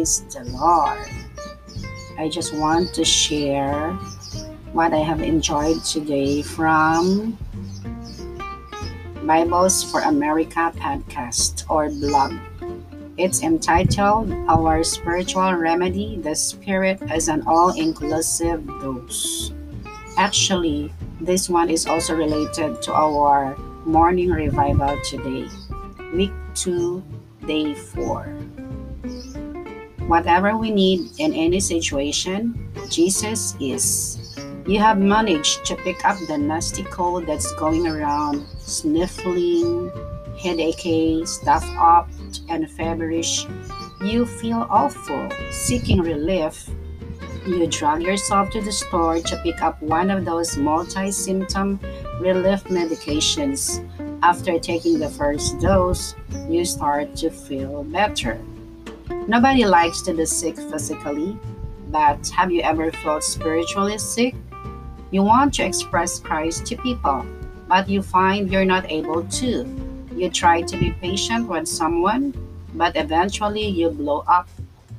Praise the Lord. I just want to share what I have enjoyed today from Bibles for America podcast or blog. It's entitled Our Spiritual Remedy The Spirit as an All Inclusive Dose. Actually, this one is also related to our morning revival today, week 2, day 4. Whatever we need in any situation, Jesus is. You have managed to pick up the nasty cold that's going around, sniffling, headache, stuffed up, and feverish. You feel awful, seeking relief. You drag yourself to the store to pick up one of those multi symptom relief medications. After taking the first dose, you start to feel better. Nobody likes to be sick physically, but have you ever felt spiritually sick? You want to express Christ to people, but you find you're not able to. You try to be patient with someone, but eventually you blow up.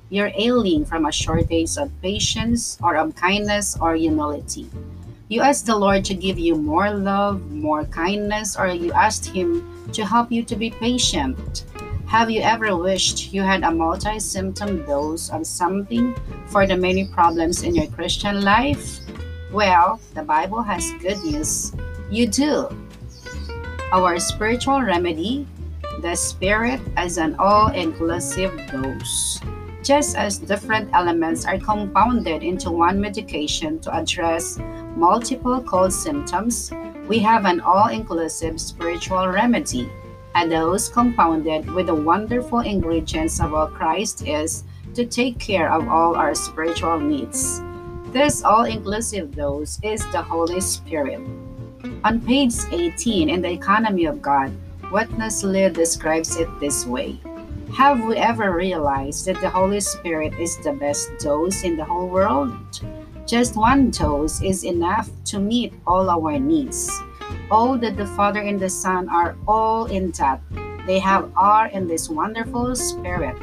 You're ailing from a shortage of patience or of kindness or humility. You ask the Lord to give you more love, more kindness, or you asked Him to help you to be patient. Have you ever wished you had a multi symptom dose of something for the many problems in your Christian life? Well, the Bible has good news. You do. Our spiritual remedy, the Spirit as an all inclusive dose. Just as different elements are compounded into one medication to address multiple cold symptoms, we have an all inclusive spiritual remedy and those compounded with the wonderful ingredients of what Christ is to take care of all our spiritual needs. This all inclusive dose is the Holy Spirit. On page 18 in The Economy of God, Witness Lee describes it this way Have we ever realized that the Holy Spirit is the best dose in the whole world? Just one dose is enough to meet all our needs all that the Father and the Son are all in that. They have are in this wonderful spirit.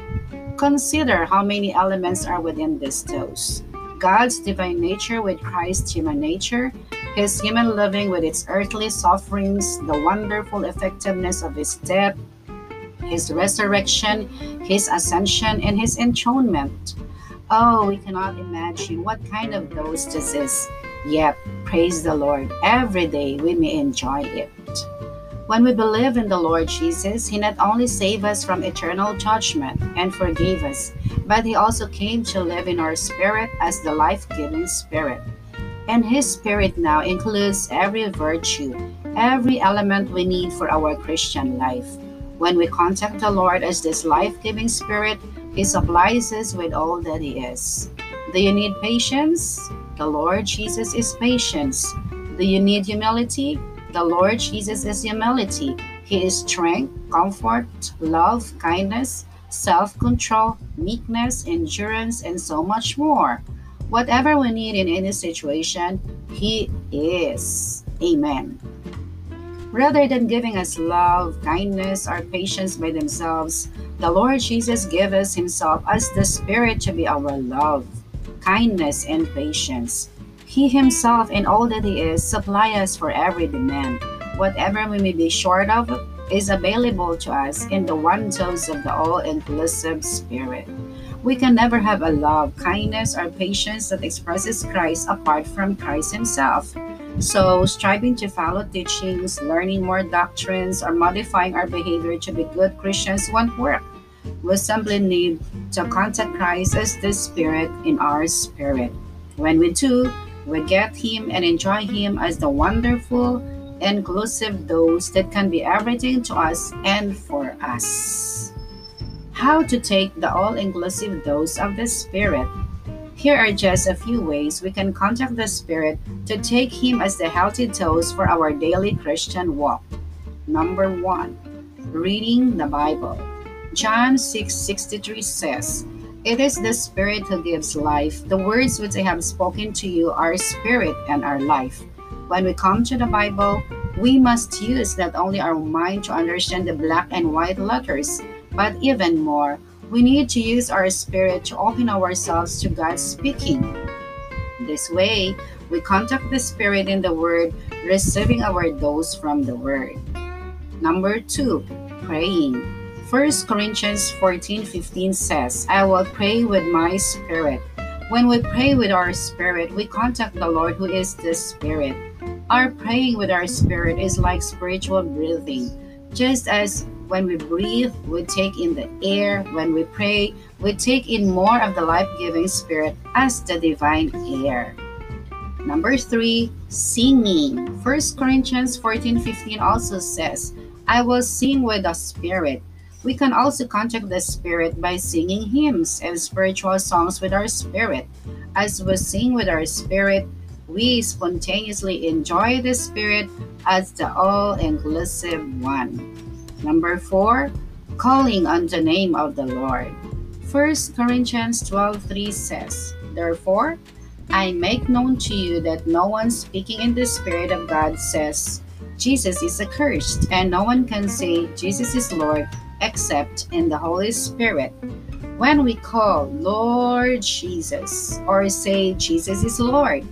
Consider how many elements are within this dose. God's divine nature with Christ's human nature, his human living with its earthly sufferings, the wonderful effectiveness of his death, his resurrection, his ascension, and his enthronement. Oh, we cannot imagine what kind of dose this is. Yet, praise the Lord, every day we may enjoy it. When we believe in the Lord Jesus, He not only saved us from eternal judgment and forgave us, but He also came to live in our spirit as the life giving Spirit. And His Spirit now includes every virtue, every element we need for our Christian life. When we contact the Lord as this life giving Spirit, He supplies us with all that He is. Do you need patience? The Lord Jesus is patience. Do you need humility? The Lord Jesus is humility. He is strength, comfort, love, kindness, self control, meekness, endurance, and so much more. Whatever we need in any situation, He is. Amen. Rather than giving us love, kindness, or patience by themselves, the Lord Jesus gave us Himself as the Spirit to be our love kindness, and patience. He himself and all that he is supply us for every demand. Whatever we may be short of is available to us in the one dose of the all-inclusive spirit. We can never have a love, kindness, or patience that expresses Christ apart from Christ himself. So, striving to follow teachings, learning more doctrines, or modifying our behavior to be good Christians won't work we simply need to contact Christ as the Spirit in our spirit. When we do, we get Him and enjoy Him as the wonderful, inclusive dose that can be everything to us and for us. How to take the all inclusive dose of the Spirit. Here are just a few ways we can contact the Spirit to take Him as the healthy dose for our daily Christian walk. Number one, reading the Bible. John 6:63 says, It is the Spirit who gives life. The words which I have spoken to you are spirit and are life. When we come to the Bible, we must use not only our mind to understand the black and white letters, but even more, We need to use our spirit to open ourselves to God's speaking. This way, we contact the Spirit in the Word, receiving our dose from the Word. Number two, praying. 1 Corinthians 14:15 says, I will pray with my spirit. When we pray with our spirit, we contact the Lord who is the Spirit. Our praying with our spirit is like spiritual breathing. Just as when we breathe, we take in the air. When we pray, we take in more of the life giving spirit as the divine air. Number three, singing. 1 Corinthians 14 15 also says, I will sing with the spirit. We can also contact the Spirit by singing hymns and spiritual songs with our spirit. As we sing with our spirit, we spontaneously enjoy the Spirit as the all inclusive one. Number four, calling on the name of the Lord. 1 Corinthians 12 3 says, Therefore, I make known to you that no one speaking in the Spirit of God says, Jesus is accursed, and no one can say, Jesus is Lord except in the Holy Spirit. When we call Lord Jesus or say Jesus is Lord,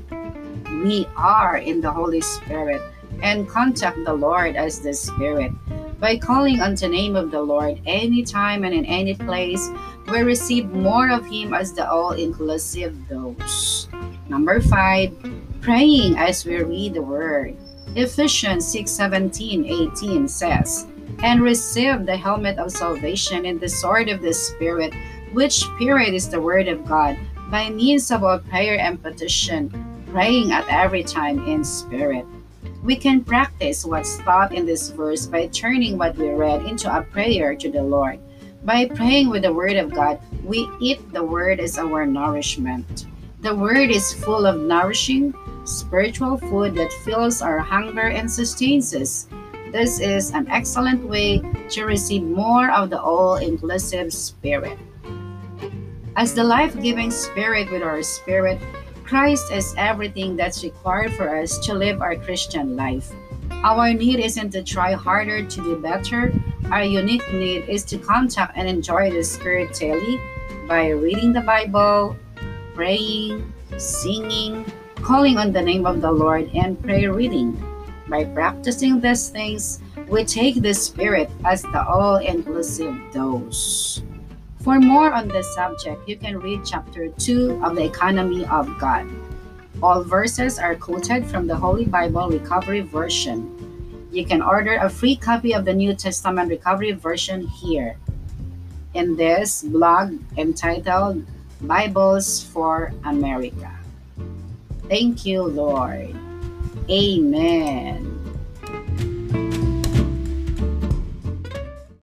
we are in the Holy Spirit and contact the Lord as the Spirit. By calling on the name of the Lord anytime and in any place, we receive more of Him as the all inclusive dose. Number five, praying as we read the Word. Ephesians 6 17 18 says, and receive the helmet of salvation and the sword of the Spirit, which spirit is the word of God, by means of our prayer and petition, praying at every time in spirit. We can practice what's taught in this verse by turning what we read into a prayer to the Lord. By praying with the Word of God, we eat the Word as our nourishment. The Word is full of nourishing, spiritual food that fills our hunger and sustains us. This is an excellent way to receive more of the all inclusive Spirit. As the life giving Spirit with our spirit, Christ is everything that's required for us to live our Christian life. Our need isn't to try harder to do better. Our unique need is to contact and enjoy the Spirit daily by reading the Bible, praying, singing, calling on the name of the Lord, and prayer reading. By practicing these things, we take the Spirit as the all inclusive dose. For more on this subject, you can read chapter 2 of the Economy of God. All verses are quoted from the Holy Bible Recovery Version. You can order a free copy of the New Testament Recovery Version here in this blog entitled Bibles for America. Thank you, Lord. Amen.